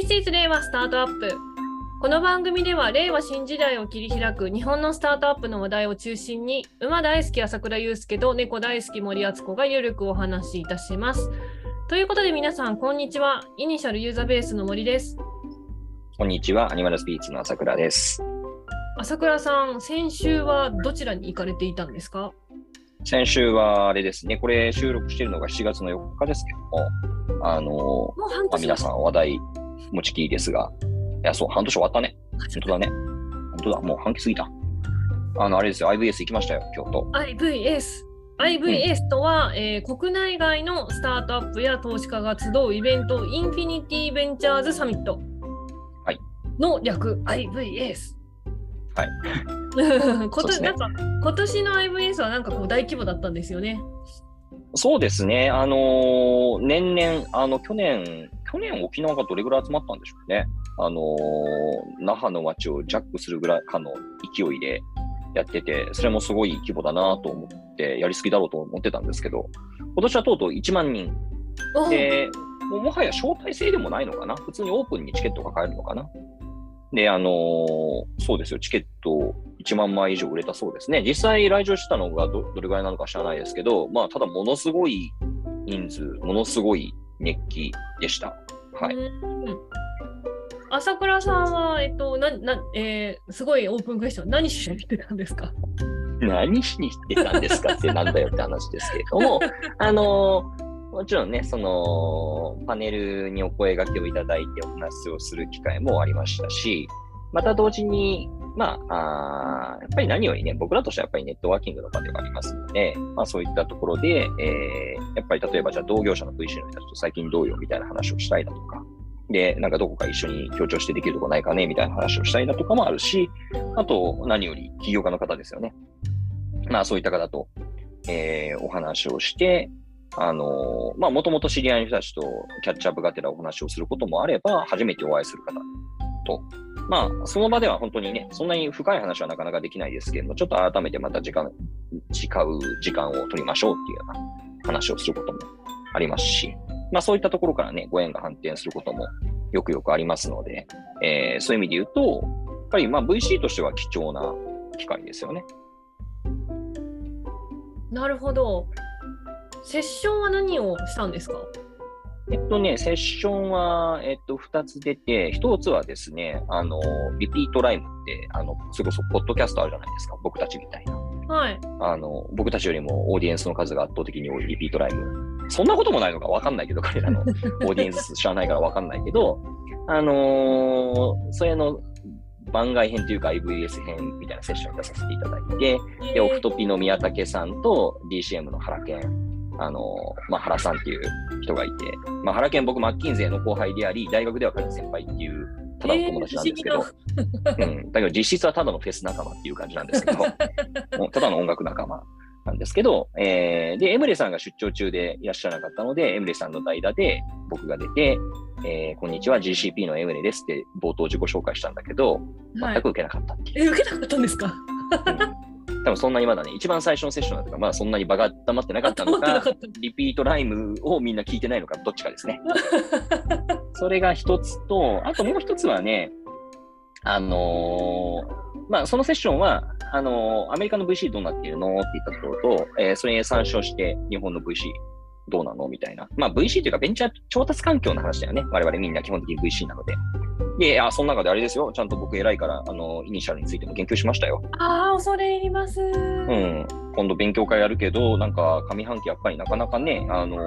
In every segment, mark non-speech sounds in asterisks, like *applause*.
This is 令和スタートアップ。この番組では令和新時代を切り開く日本のスタートアップの話題を中心に馬大好き朝倉祐介と猫大好き森敦子がゆるくお話しいたします。ということで皆さんこんにちは。イニシャルユーザーベースの森です。こんにちは、アニマルスピーツの朝倉です。朝倉さん、先週はどちらに行かれていたんですか？先週はあれですね、これ収録しているのが7月の4日ですけども、あのもう半まあ、年皆さん話題持ちきりですが、いや、そう、半年終わったね。*laughs* 本当だね。本当だ、もう半期過ぎた。あの、あれですよ、IVS 行きましたよ、京都。IVS。IVS とは、えー国内外のスタートアップや投資家が集うイベント、インフィニティベンチャーズサミットはいの略、IVS。はい。今 *laughs* そうですね年なんか今年の IVS はなんかこう大規模だったんですよね。そうですね、あのー年々、あの、去年、去年沖縄がどれぐらい集まったんでしょうね。あのー那覇の街をジャックするぐらいかの勢いでやってて、それもすごい規模だなと思って、やりすぎだろうと思ってたんですけど、今年はとうとう1万人。おで、もうもはや招待制でもないのかな？普通にオープンにチケットが買えるのかな？で、あのーそうですよ、チケット1万枚以上売れたそうですね。実際来場したのがどどれぐらいなのか知らないですけど、まあ、ただものすごい人数、ものすごい熱気でした。はい。うん朝倉さんは、えっと、ななえーすごいオープンクエスチョン、何しに来てたんですか？何しに来てたんですかってなんだよって話ですけれども、*laughs* あのーもちろんね、そのパネルにお声掛けをいただいてお話をする機会もありましたし、また同時に、まあ、あやっぱり何よりね、僕らとしてはやっぱりネットワーキングの場ではありますので、まあそういったところで、えーやっぱり例えばじゃあ同業者の VC の人たちと最近どうよみたいな話をしたいだとか、で、なんかどこか一緒に協調してできるとこないかねみたいな話をしたいだとかもあるし、あと何より起業家の方ですよね。まあそういった方と、えーお話をして、あのーまあもともと知り合いの人たちとキャッチアップがてらお話をすることもあれば、初めてお会いする方と、まあその場では本当にね、そんなに深い話はなかなかできないですけれども、ちょっと改めてまた時間、誓う時間を取りましょうっていうような話をすることもありますし、まあそういったところからね、ご縁が反転することもよくよくありますので、えーそういう意味で言うと、やっぱりまあ VC としては貴重な機会ですよね。なるほど。セッションは何をしたんですか？えっとね、セッションは、えっと、2つ出て、1つはですね、あの、リピートライムって、あの、それこそ、ポッドキャストあるじゃないですか、僕たちみたいな。はい。あの、僕たちよりもオーディエンスの数が圧倒的に多いリピートライム。そんなこともないのか分かんないけど、彼らの *laughs* オーディエンス知らないから分かんないけど、あのーそれの番外編というか IVS 編みたいなセッションに出させていただいて、で、オフトピの宮武さんと DCM の原健、あのまあ、原さんっていう人がいて、まあ、原健僕、マッキンゼーの後輩であり、大学では彼先輩っていう、ただの友達なんですけど、うん、だけど実質はただのフェス仲間っていう感じなんですけど、*laughs* もうただの音楽仲間なんですけど、えーで、エムレさんが出張中でいらっしゃらなかったので、エムレさんの代打で僕が出て、えーこんにちは、GCP のエムレですって冒頭自己紹介したんだけど、はい。全く受けなかったっていう。え、受けなかったんですか？多分そんなにまだね、一番最初のセッションだったから、まだそんなに場が溜まってなかったのかかっ、リピートライムをみんな聞いてないのか、どっちかですね。*laughs* それが一つと、あともう一つはね、あのーまあ、そのセッションは、あのーアメリカの VC どうなっているの？って言ったところと、えーそれに参照して日本の VC どうなの？みたいな。まあ、VC というかベンチャー調達環境の話だよね。我々みんな基本的に VC なので。で、あ、その中であれですよ。ちゃんと僕偉いから、あの、イニシャルについても研究しましたよ。ああ、恐れ入ります。うん。今度勉強会やるけど、なんか上半期やっぱりなかなかね、あのー、ひ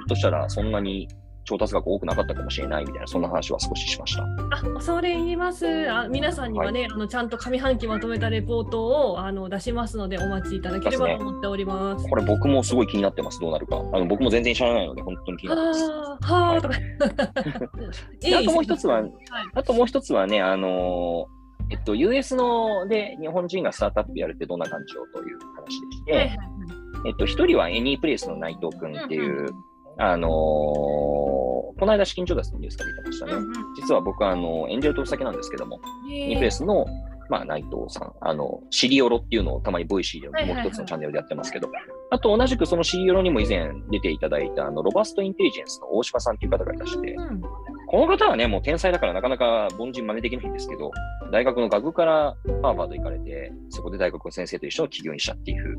ょっとしたらそんなに調達額多くなかったかもしれないみたいな、そんな話は少ししました。あ、恐れ入ります。あ、皆さんにはね、あのちゃんと上半期まとめたレポートをあの出しますので、お待ちいただければと思っております。これ僕もすごい気になってます、どうなるか。あの僕も全然知らないので、本当に気になってます。はあ、はあ、とか。*laughs* であともう一つははいあともう一つはね、あのーえっと、US ので日本人がスタートアップやるってどんな感じよという話でして、はいはいえっと、一人はエニープレイスの内藤君っていう、あのーこの間資金調達のニュースが出てましたね。うんうん。実は僕はあのエンジェル投資家なんですけども、エニープレイスの、まあ、内藤さん、あの、シリオロっていうのをたまにボイシーでもう一つのチャンネルでやってますけど、あと同じくそのシリオロにも以前出ていただいたあのロバストインテリジェンスの大島さんっていう方がいらして、うん。この方はね、もう天才だからなかなか凡人真似できないんですけど、大学の学部からハーバード行かれて、そこで大学の先生と一緒の起業にしたっていう、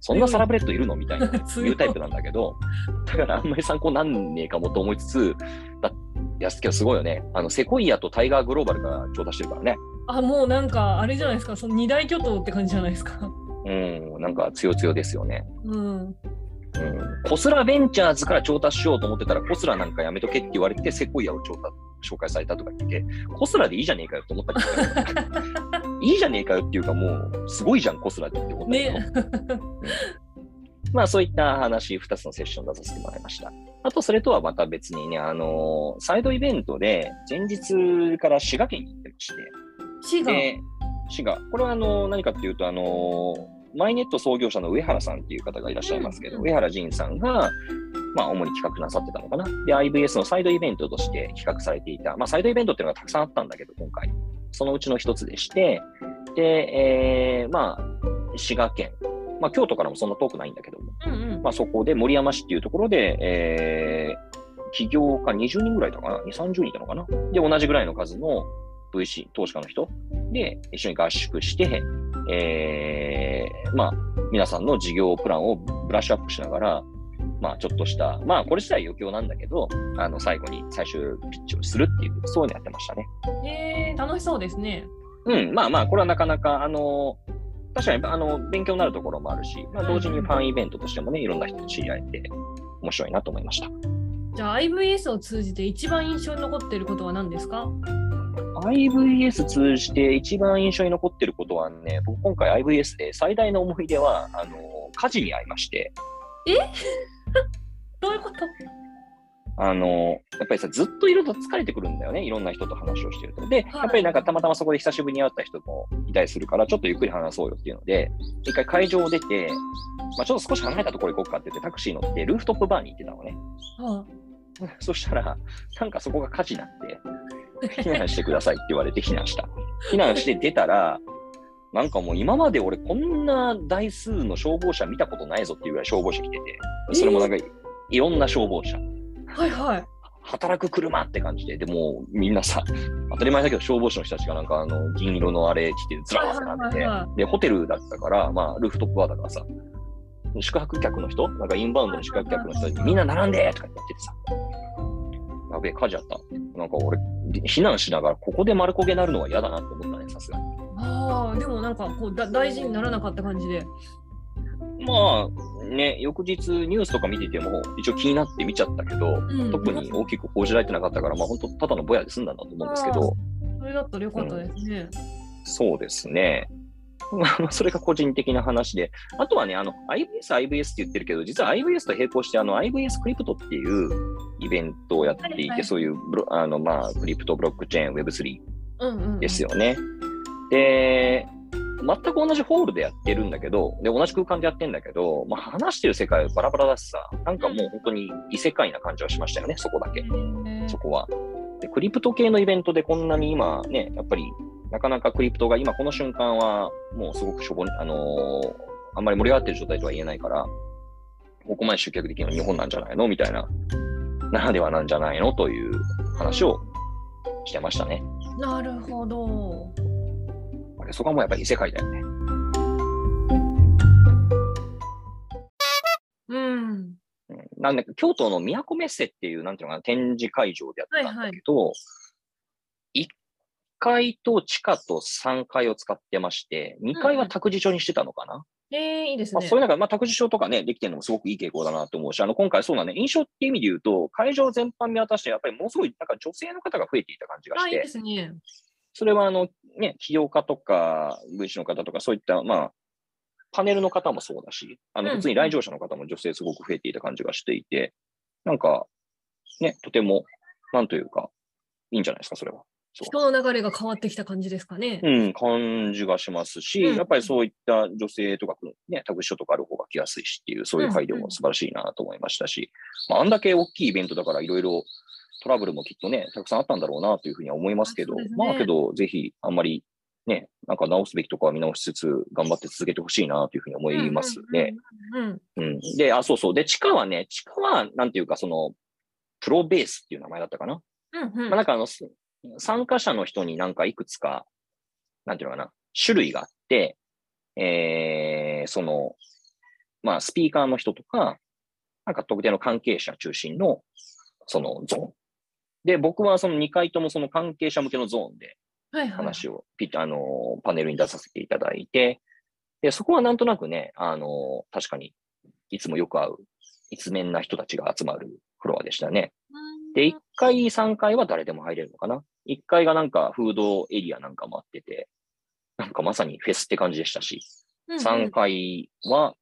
そんなサラブレッドいるの？みたいな、強いいうタイプなんだけど、だからあんまり参考になんねえかもと思いつつ、だいや、すけどすごいよね。あの、セコイアとタイガーグローバルが調達してるからね。あ、もうなんか、あれじゃないですか、その二大巨頭って感じじゃないですか。うん、なんか強強ですよね。うん。うん。コスラベンチャーズから調達しようと思ってたら、コスラなんかやめとけって言われて、セコイアを調達、紹介されたとか言って、コスラでいいじゃねえかよって思ったけど、*laughs* いいじゃねえかよっていうかもう、すごいじゃん、コスラって思ったけど。ね。まあそういった話、2つのセッション出させてもらいました。あと、それとはまた別にね、あのサイドイベントで、前日から滋賀県に行ってまして、滋賀。で、滋賀。これはあの何かっていうと、あのマイネット創業者の上原さんっていう方がいらっしゃいますけど、うん上原仁さんが、まあ、主に企画なさってたのかな。で、IVS のサイドイベントとして企画されていた、まあ、サイドイベントっていうのがたくさんあったんだけど、今回。そのうちの一つでして、で、えー、まあ、滋賀県。まあ、京都からもそんな遠くないんだけども、うんうん。まあ、そこで森山市っていうところで、えー、起業家20人ぐらいいたかな ?2、30人いたのかな？で、同じぐらいの数の VC、投資家の人で一緒に合宿して、えー、まあ、皆さんの事業プランをブラッシュアップしながら、まあ、ちょっとした、まあ、これ自体余興なんだけど、あの、最後に最終ピッチをするっていう、そういうのやってましたね。えー、楽しそうですね。うん、まあまあ、これはなかなか、あの、確かに、あの、勉強になるところもあるし、まあ、同時にファンイベントとしてもね、いろんな人と知り合えて、面白いなと思いました。じゃあ IVS を通じて一番印象に残っていることは何ですか？IVS 通じて一番印象に残ってることはね、僕今回 IVS で最大の思い出は、あの、火事に遭いまして、*laughs* どういうこと？あの、やっぱりさ、ずっといると疲れてくるんだよね。いろんな人と話をしてると。で、はいやっぱりなんかたまたまそこで久しぶりに会った人もいたりするから、ちょっとゆっくり話そうよっていうので、一回会場を出て、まあ、ちょっと少し離れたところ行こうかって言ってタクシー乗って、ルーフトップバーに行ってたのね。はそしたら、なんかそこが火事になって、避難してくださいって言われて避難した。避難して出たら、なんかもう今まで俺こんな台数の消防車見たことないぞっていうぐらい消防車来てて、それもなんかいろんな消防車。あ、はいはい。働く車って感じで、でもうみんなさ、*laughs* 当たり前だけど消防士の人たちがなんかあの銀色のあれ着てずらーってなってて、で、ホテルだったから、まあ、ルーフトップバーだからさ、宿泊客の人、なんかインバウンドの宿泊客の人にみんな並んでとか言っててさ、やべえ、火事あった。なんか俺、避難しながらここで丸焦げになるのは嫌だなって思ったね、さすがに。ああ、でもなんかこうだ大事にならなかった感じで。まあ、ね、翌日ニュースとか見てても、一応気になって見ちゃったけど、うん特に大きく報じられてなかったから、まあ本当ただのぼやで済んだんだと思うんですけど、それだったらよかったですね。そうですね。まあ、それが個人的な話で。あとはね、あの、IVS、IVS って言ってるけど、実は IVS と並行して、あの、IVS クリプトっていうイベントをやっていて、はいはいそういうブロ、あの、まあ、クリプト、ブロックチェーン、Web3 うんうん、うん。で。全く同じホールでやってるんだけど、で、同じ空間でやってんだけど、まあ、話してる世界はバラバラだしさ、なんかもう本当に異世界な感じはしましたよね、そこだけ。そこは。で、クリプト系のイベントでこんなに今ね、やっぱりなかなかクリプトが今この瞬間はもうすごくしょぼ、あのーあんまり盛り上がってる状態とは言えないから、ここまで集客できるのは日本なんじゃないの？みたいな、ならではなんじゃないの？という話をしてましたね。なるほど。そこはもうやっぱり異世界だよね。うん。うんなんで、京都の都メッセっていう、なんていうのかな、展示会場でやってたんだけど、1階と地下と3階を使ってまして、2階は託児所にしてたのかな？えー、いいですね。まあ、そういうなんか、まあ、託児所とかね、できてるのもすごくいい傾向だなと思うし、あの、今回そうだね、印象って意味で言うと、会場全般見渡して、やっぱりものすごい、なんか女性の方が増えていた感じがあ、していいで、すね。それはあの、ね、起業家とか、VC の方とか、そういった、まあ、パネルの方もそうだし、あの、うん普通に来場者の方も女性すごく増えていた感じがしていて、なんか、ね、とても、なんというか、いいんじゃないですか、それは。人の流れが変わってきた感じですかね。うん、感じがしますし、うんやっぱりそういった女性とか、ね、託児所とかある方が来やすいしっていう、そういう配慮も素晴らしいなと思いましたし、まあ、あんだけ大きいイベントだからいろいろトラブルもきっとね、たくさんあったんだろうなというふうには思いますけど、ねまあけど、ぜひあんまりね、なんか直すべきところは見直しつつ、頑張って続けてほしいなというふうに思いますね。で、あ、そうそう。で、地下はね、地下は、なんていうか、その、プロベースっていう名前だったかな。ううんうんまあ、なんかあの、す参加者の人になんかいくつか、なんていうのかな、種類があって、えー、その、まあ、スピーカーの人とか、なんか特定の関係者中心の、そのゾーン。で、僕はその2回ともその関係者向けのゾーンではいはい。話を、ピッあの、パネルに出させていただいて、で、そこはなんとなくね、あの、確かに、いつもよく会う、一面な人たちが集まるフロアでしたね。で、1階、3階は誰でも入れるのかな ?1 階がなんかフードエリアなんかもあってて、なんかまさにフェスって感じでしたし、うんうん3階は、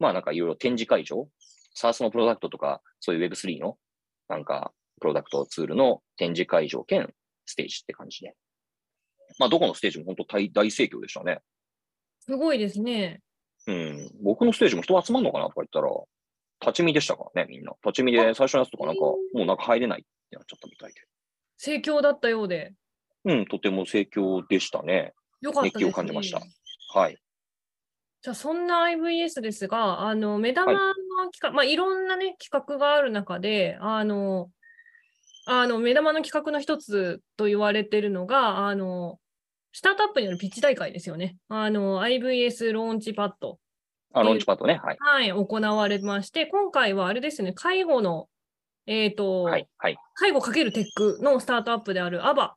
まあなんかいろいろ展示会場、SARS のプロダクトとか、そういう Web3 のなんかプロダクトツールの展示会場兼ステージって感じで。まあどこのステージも本当大大盛況でしたね。すごいですね。うん。僕のステージも人集まんのかなとか言ったら、立ち見でしたからね、みんな。立ち見で最初のやつとかなんか、もうなんか入れないってなっちゃったみたいで。盛況だったようで。うん、とても盛況でしたね。よかったね。熱気を感じましたはい。じゃあそんな IVS ですが、あの目玉の企画、まあいろんなね企画がある中で、あのあの目玉の企画の一つと言われているのが、あのスタートアップによるピッチ大会ですよね。あの IVS ローンチパッド、あ、ローンチパッドね。はい。はい、行われまして、今回はあれですね、介護の、えっ、と、はい。はい。介護かけるテックのスタートアップであるアバ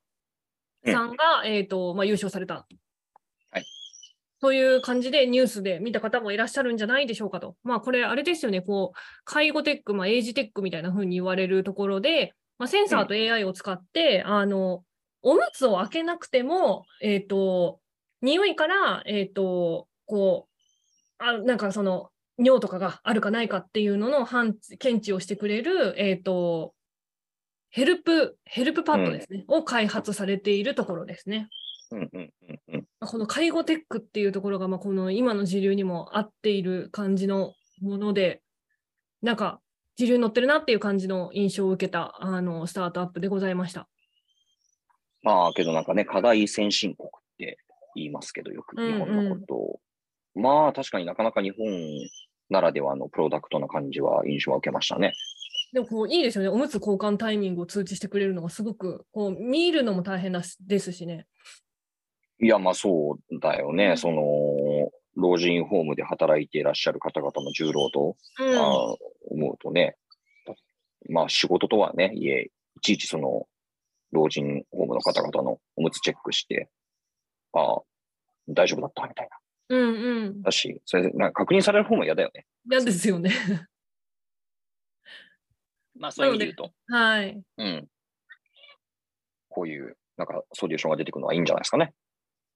さんが、えっ、と、まあ、優勝された。はい。という感じでニュースで見た方もいらっしゃるんじゃないでしょうかと。まあ、これ、あれですよね、こう、介護テック、まあ、エイジテックみたいな風に言われるところで、まあ、センサーと AI を使って、あの、おむつを開けなくても、えっ、と、匂いから、えっ、と、こう、あなんかその、尿とかがあるかないかっていうのの判知検知をしてくれる、えっ、と、ヘルプ、ヘルプパッドですね、を開発されているところですね。うんうんうんうん。この介護テックっていうところが、まあ、この今の時流にも合っている感じのもので、なんか、時流に乗ってるなっていう感じの印象を受けたあのスタートアップでございました。まあ、けどなんかね、課題先進国って言いますけど、よくうんうん日本のことを。まあ、確かになかなか日本ならではのプロダクトな感じは印象は受けましたね。でもこういいですよね。おむつ交換タイミングを通知してくれるのがすごくこう見るのも大変ですしね。いや、まあそうだよね。うんその、老人ホームで働いていらっしゃる方々の重労働、うんあー思うとね、まあ仕事とはね、いえ、いちいちその、老人ホームの方々のおむつチェックして、ああ、大丈夫だったみたいな。うんうん。だし、それでなんか確認される方も嫌だよね。嫌ですよね。*laughs* まあそういう意味で言うと、はい。うん。こういう、なんかソリューションが出てくるのはいいんじゃないですかね。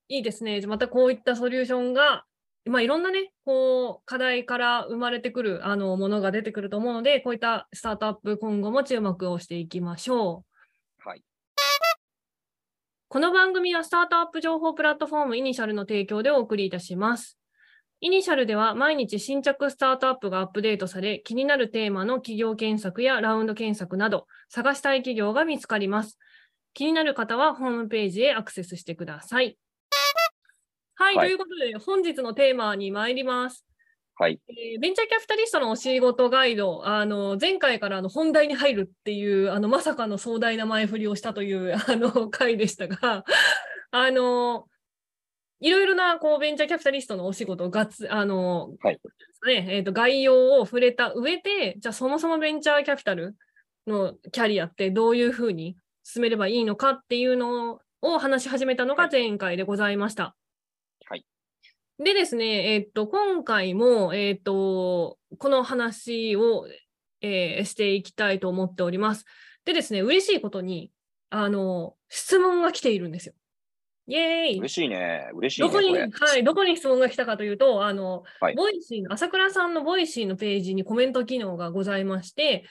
いいですね。またこういったソリューションが、まあ、いろんなね、こう、課題から生まれてくるあのものが出てくると思うので、こういったスタートアップ、今後も注目をしていきましょう。はい。この番組はスタートアップ情報プラットフォームイニシャルの提供でお送りいたします。イニシャルでは毎日新着スタートアップがアップデートされ、気になるテーマの企業検索やラウンド検索など、探したい企業が見つかります。気になる方はホームページへアクセスしてください。はい、はいということで本日のテーマに参ります。はい。えーベンチャーキャピタリストのお仕事ガイド、あの前回からあの本題に入るっていうあのまさかの壮大な前振りをしたという *laughs* あの回でしたが、あのいろいろなこうベンチャーキャピタリストのお仕事がつあの、はいねえーと概要を触れた上で、じゃあそもそもベンチャーキャピタルのキャリアってどういうふうに進めればいいのかっていうのを話し始めたのが前回でございました。はいでですね、えっと、今回も、えっと、この話を、えーしていきたいと思っております。でですね、嬉しいことに、あの、質問が来ているんですよ。イエーイ嬉しいね。嬉しいね。どこに、はい、どこに質問が来たかというと、あの、はいボイシーの、朝倉さんのボイシーのページにコメント機能がございまして、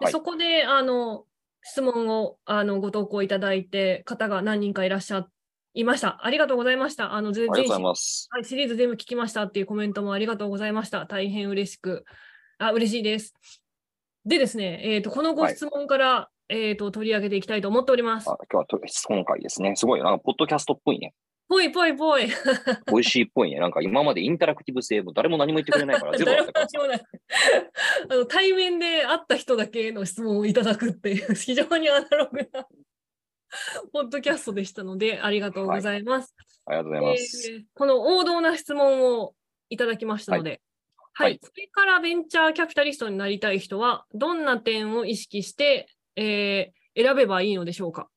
ではいそこで、あの、質問をあのご投稿いただいて、方が何人かいらっしゃいました。ありがとうございました。あの、ぜ全ありがとうございます。はい、シリーズ全部聞きましたっていうコメントもありがとうございました。大変嬉しく、あ、嬉しいです。でですね、えっ、と、このご質問から、えっ、と、取り上げていきたいと思っております。あ今日はと質問会ですね。すごいよ。なんか、ポッドキャストっぽいね。ぽいぽいぽい。美味しいっぽいね。なんか今までインタラクティブ性も誰も何も言ってくれないから *laughs* ゼロだったからあの対面で会った人だけの質問をいただくっていう、非常にアナログな *laughs* ポッドキャストでしたので、ありがとうございます。ありがとうございます。えーこの王道な質問をいただきましたので、はい、はいこれからベンチャーキャピタリストになりたい人は、どんな点を意識して、えー選べばいいのでしょうか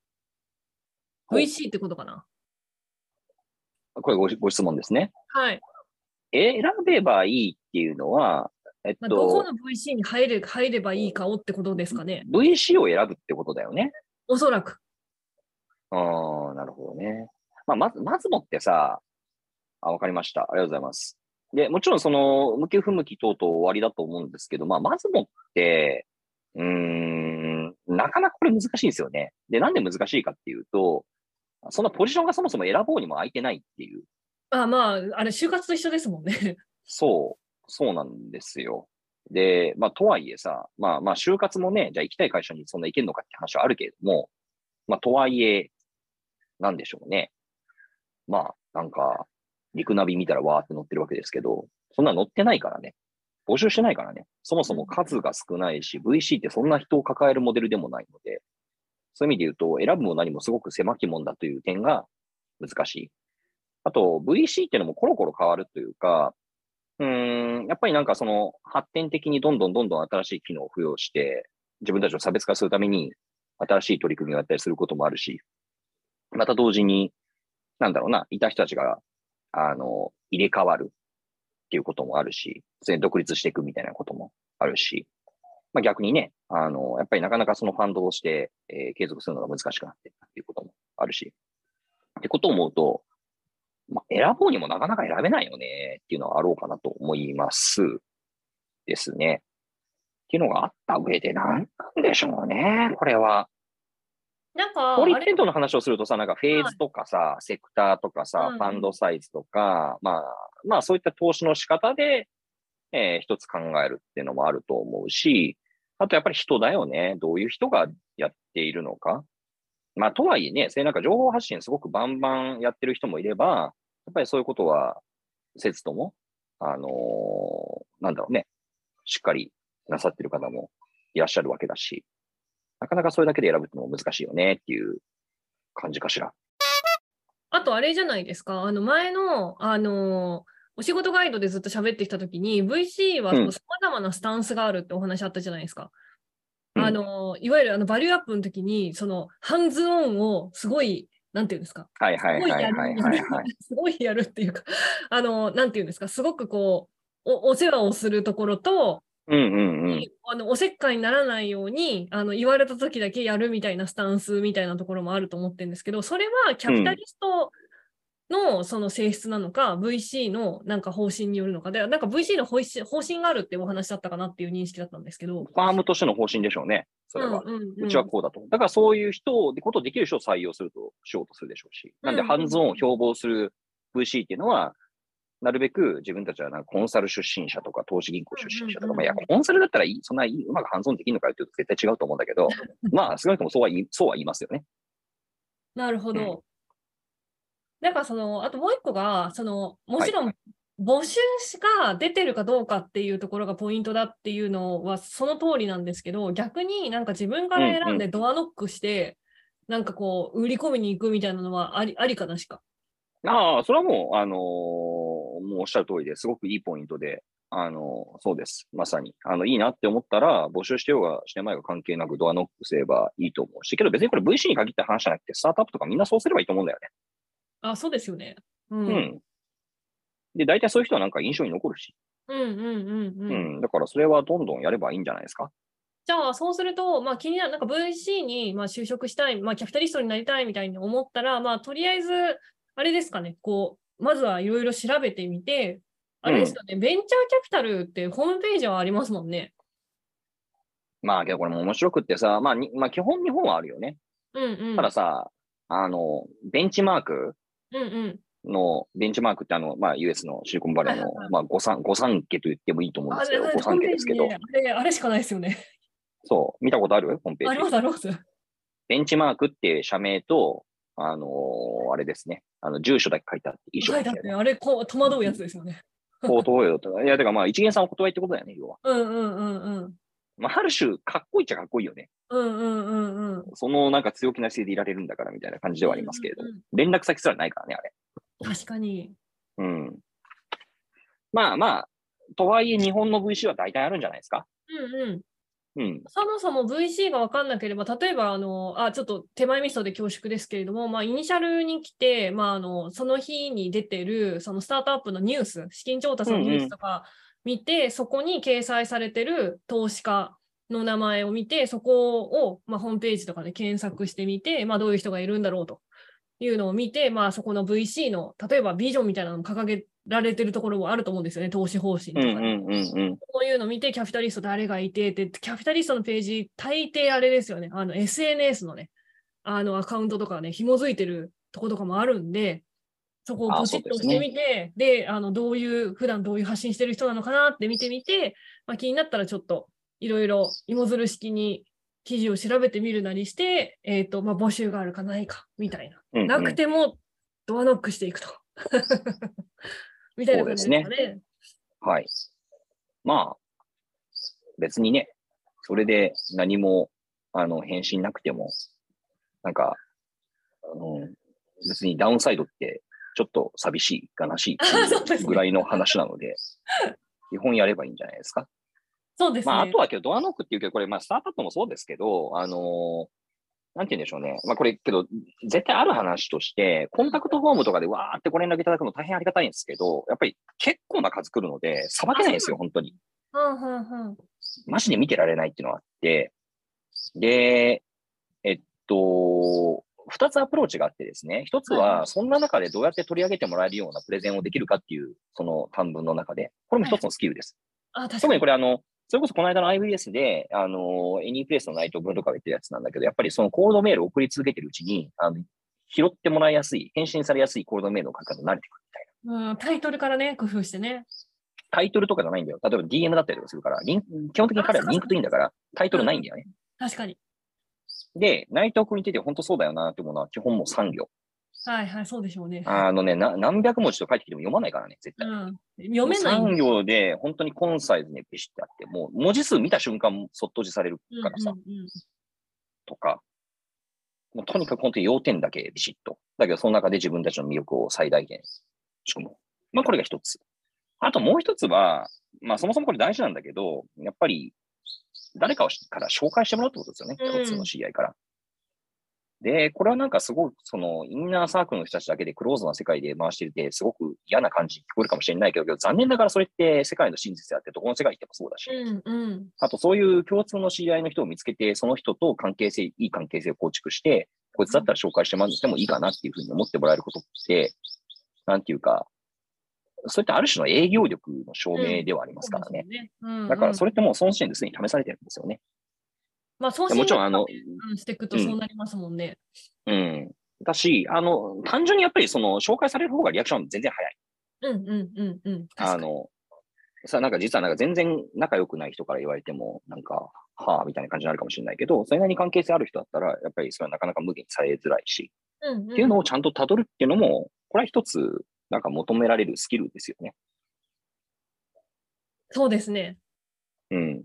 ?VC ってことかな？これごご質問ですね。はい。選べばいいっていうのは、えっまあ、どことの、VC に入れ入ればいいかをってことですかね。VC を選ぶってことだよね。おそらく。ああ、なるほどね。まあ、まず、まずもってさ、あ、わかりました。ありがとうございます。で、もちろんその、向き不向き等々終わりだと思うんですけど、まあ、まずもって、うーん、なかなかこれ難しいんですよね。で、なんで難しいかっていうと、そんなポジションがそもそも選ぼうにも空いてないっていう、あまあ、あれ、就活と一緒ですもんね。そう、そうなんですよ。で、まあ、とはいえさ、まあまあ、就活もね、じゃあ行きたい会社にそんな行けるのかって話はあるけれども、まあ、とはいえ、なんでしょうね。まあ、なんか、陸ナビ見たらわーって乗ってるわけですけど、そんな乗ってないからね。募集してないからね。そもそも数が少ないし、VC ってそんな人を抱えるモデルでもないので、そういう意味で言うと、選ぶも何もすごく狭きもんだという点が難しい。あと、VC っていうのもコロコロ変わるというか、うーん、やっぱりなんかその発展的にどんどんどんどん新しい機能を付与して、自分たちを差別化するために新しい取り組みをやったりすることもあるし、また同時に、なんだろうな、いた人たちが、あの、入れ替わるっていうこともあるし、全独立していくみたいなこともあるし、まあ逆にね、あの、やっぱりなかなかそのファンドをして、えー継続するのが難しくなっていくっていうこともあるし、ってことを思うと、まあ、選ぼうにもなかなか選べないよねっていうのはあろうかなと思いますですね。っていうのがあった上でなんなんでしょうね、これは。なんか、ポリテントの話をするとさ、なんかフェーズとかさ、セクターとかさ、うんファンドサイズとか、まあ、まあそういった投資の仕方で、えー一つ考えるっていうのもあると思うし、あとやっぱり人だよね。どういう人がやっているのか。まあとはいえね、そういうなんか情報発信すごくバンバンやってる人もいれば、やっぱりそういうことは、せずとも、あのーなんだろうね、しっかりなさってる方もいらっしゃるわけだし、なかなかそれだけで選ぶのも難しいよねっていう感じかしら。あとあれじゃないですか、あの前の、あのお仕事ガイドでずっと喋ってきたときに、VC はうんさまざまなスタンスがあるってお話あったじゃないですか。うんあのいわゆるあのバリューアップの時に、そのハンズオンをすごい、なんていうんですか、はいはいはいはいすごいやるはいはい。すごいやるっていうか、あの、なんていうんですか、すごくこう、おお世話をするところと、うんうんうん。あのおせっかいにならないようにあの言われた時だけやるみたいなスタンスみたいなところもあると思ってるんですけどそれはキャピタリストのその性質なのか、VC のなんか方針によるのかでなんか VC の方針方針があるってお話だったかなっていう認識だったんですけど。ファームとしての方針でしょうね。それは。うんうんうんうちはこうだと。だからそういう人を、ことできる人を採用すると、しようとするでしょうし。なんで、うんハンズオンを標榜する VC っていうのは、なるべく自分たちはなんかコンサル出身者とか投資銀行出身者とか、まあ、いや、コンサルだったらいい、そんなうまくハンズオンできるのかよっていうと絶対違うと思うんだけど、*laughs* まあ、少なくともそうは言い、そうは言いますよね。なるほど。うんなんかその、あともう一個が、その、もちろん、募集が出てるかどうかっていうところがポイントだっていうのはその通りなんですけど、逆になんか自分から選んでドアノックして、なんかこう、売り込みに行くみたいなのはありありかなしか。ああ、それはもう、あのーもうおっしゃる通りですごくいいポイントで、あのーそうです。まさに。あの、いいなって思ったら、募集してようがしてまいが関係なくドアノックすればいいと思うし、けど別にこれ VC に限った話じゃなくて、スタートアップとかみんなそうすればいいと思うんだよね。あ、そうですよね。う。うんん。で、大体そういう人はなんか印象に残るし、うんうんうんううん。ん。だからそれはどんどんやればいいんじゃないですか。じゃあ、そうすると、まあ気になる、なんか VC にまあ就職したい、まあキャピタリストになりたいみたいに思ったら、まあとりあえず、あれですかね、こう、まずはいろいろ調べてみて、あれですかね、ベンチャーキャピタルってホームページはありますもんね。まあ、けどこれも面白くってさ、まあ、にまあ、基本日本はあるよね。うんうん。たださ、あの、ベンチマークうんうん。の、ベンチマークってあの、まあ、US のシリコンバレーのまあ、御三、家と言ってもいいと思うんですけど、あれ御三家ですけど、あれ、あれしかないですよね。そう、見たことある？ホームページありま。す、あります。ベンチマークって社名と、あのーあれですね。あの、住所だけ書いてあって、いい書いてあって、あれこう戸惑うやつですよね。お断よと。いや、てかまあ、一元さんお断りってことだよね、要は。うんうんうんうん。まあ、ある種、かっこいいっちゃかっこいいよね。うんうんうんうん。そのなんか強気な姿勢でいられるんだからみたいな感じではありますけれどうんうんうん連絡先すらないからね、あれ。確かに。うん。まあまあ、とはいえ日本の VC は大体あるんじゃないですか。うんうん。うん。そもそも VC が分かんなければ、例えばあのあ、ちょっと手前味噌で恐縮ですけれども、まあ、イニシャルに来て、まあ、あのその日に出てるそのスタートアップのニュース、資金調達のニュースとか見て、そこに掲載されてる投資家の名前を見て、そこを、まあ、ホームページとかで検索してみて、まあ、どういう人がいるんだろうというのを見て、まあ、そこの VC の、例えばビジョンみたいなのも掲げられてるところもあると思うんですよね、投資方針とかで。うんうんうんうん。こういうの見て、キャピタリスト誰がいてって、キャピタリストのページ、大抵あれですよね、あの SNS のね、あのアカウントとかね、紐づいてるとことかもあるんで、そこをあポチッとしてみて、であのどういう、普段どういう発信してる人なのかなって見てみて、まあ、気になったらちょっといろいろ芋づる式に記事を調べてみるなりして、えーとまあ、募集があるかないかみたいな。うんうんなくてもドアノックしていくと。みたいな感じですかそうね。はい。まあ、別にね、それで何も、あの、返信なくても、なんか、あの、別にダウンサイドって、ちょっと寂しい、悲しいぐらいの話なので、基本やればいいんじゃないですか。そうですね。まあ、あとはけど、ドアノックっていうけど、これ、まあ、スタートアップもそうですけど、あのーなんて言うんでしょうね。まあ、これ、けど、絶対ある話として、コンタクトフォームとかでわーってご連絡いただくの大変ありがたいんですけど、やっぱり結構な数来るので、さばけないんですよ、本当に。うんうんうんマジで見てられないっていうのがあって、で、えっと、二つアプローチがあってですね、一つはは、そんな中でどうやって取り上げてもらえるようなプレゼンをできるかっていう、その短文の中で、これも一つのスキルです。あ、確か特にに。これあの、それこそこの間の IBS で、あの、エニープレイスの内藤君とかが言ってるやつなんだけど、やっぱりそのコールドメールを送り続けてるうちに、あの拾ってもらいやすい、返信されやすいコールドメールの書き方に慣れてくるみたいな。うん、タイトルからね、工夫してね。タイトルとかじゃないんだよ。例えば DM だったりとかするから、リン基本的に彼はリンクといいんだから、タイトルないんだよね。確かに。で、内藤君に言ってて本当そうだよなって思うのは、基本もう3行。はいはい、そうでしょうね。あのね、な何百文字と書いてきても読まないからね、絶対。うん、読めないんだ3行で本当にコンサイズにビシッてあって、もう文字数見た瞬間、そっと字されるからさ。うんうんうんとか、もうとにかく本当に要点だけビシッと。だけど、その中で自分たちの魅力を最大限仕込む。まあ、これが一つ。あともう一つは、まあ、そもそもこれ大事なんだけど、やっぱり、誰かをしから紹介してもらうってことですよね。うん共通の知り合いから。で、これはなんかすごく、その、インナーサークルの人たちだけでクローズな世界で回してて、すごく嫌な感じに聞こえるかもしれないけど、残念ながらそれって世界の真実であって、どこの世界行ってもそうだし、うんうん。あとそういう共通の知り合いの人を見つけて、その人と関係性、いい関係性を構築して、こいつだったら紹介してもらってもいいかなっていうふうに思ってもらえることって、なんていうか、それってある種の営業力の証明ではありますからね。そうですよね。うんうん。だからそれってもうその時点ですでに試されてるんですよね。まあ、送もちろんあのうん、していくとそうなりますもんね。うん。だし、あの、単純にやっぱりその紹介される方がリアクション全然早い。うんうんうんうん。あの、さ、なんか実はなんか全然仲良くない人から言われても、なんか、はあ、みたいな感じになるかもしれないけど、それなりに関係性ある人だったら、やっぱりそれはなかなか無限にされづらいし、うんうんっていうのをちゃんと辿るっていうのも、これは一つ、なんか求められるスキルですよね。そうですね。うん。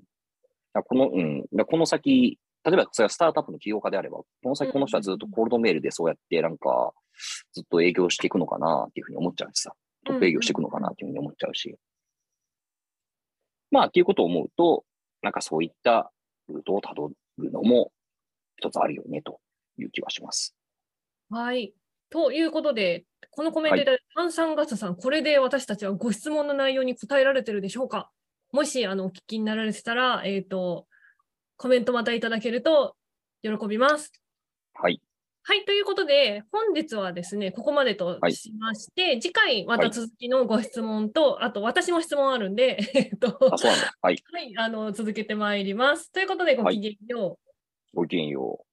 だこの、うん。だこの先、例えばそれがスタートアップの起業家であれば、この先この人はずっとコールドメールでそうやってなんか、ずっと営業していくのかなっていうふうに思っちゃうしさ、トップ営業していくのかなっていうふうに思っちゃうし。まあ、っていうことを思うと、なんかそういったルートを辿るのも一つあるよね、という気はします。はい。ということで、このコメントいただいた炭酸ガスさん、これで私たちはご質問の内容に答えられてるでしょうか？もしあのお聞きになられてたら、えっ、と、コメントまたいただけると喜びます。はい。はい、ということで、本日はですね、ここまでとはいしまして、次回またはい続きのご質問と、あと私も質問あるんで、*laughs* えっと。はい。はい、あの続けてまいります。ということで、ごきげんよう。ごきげんよう。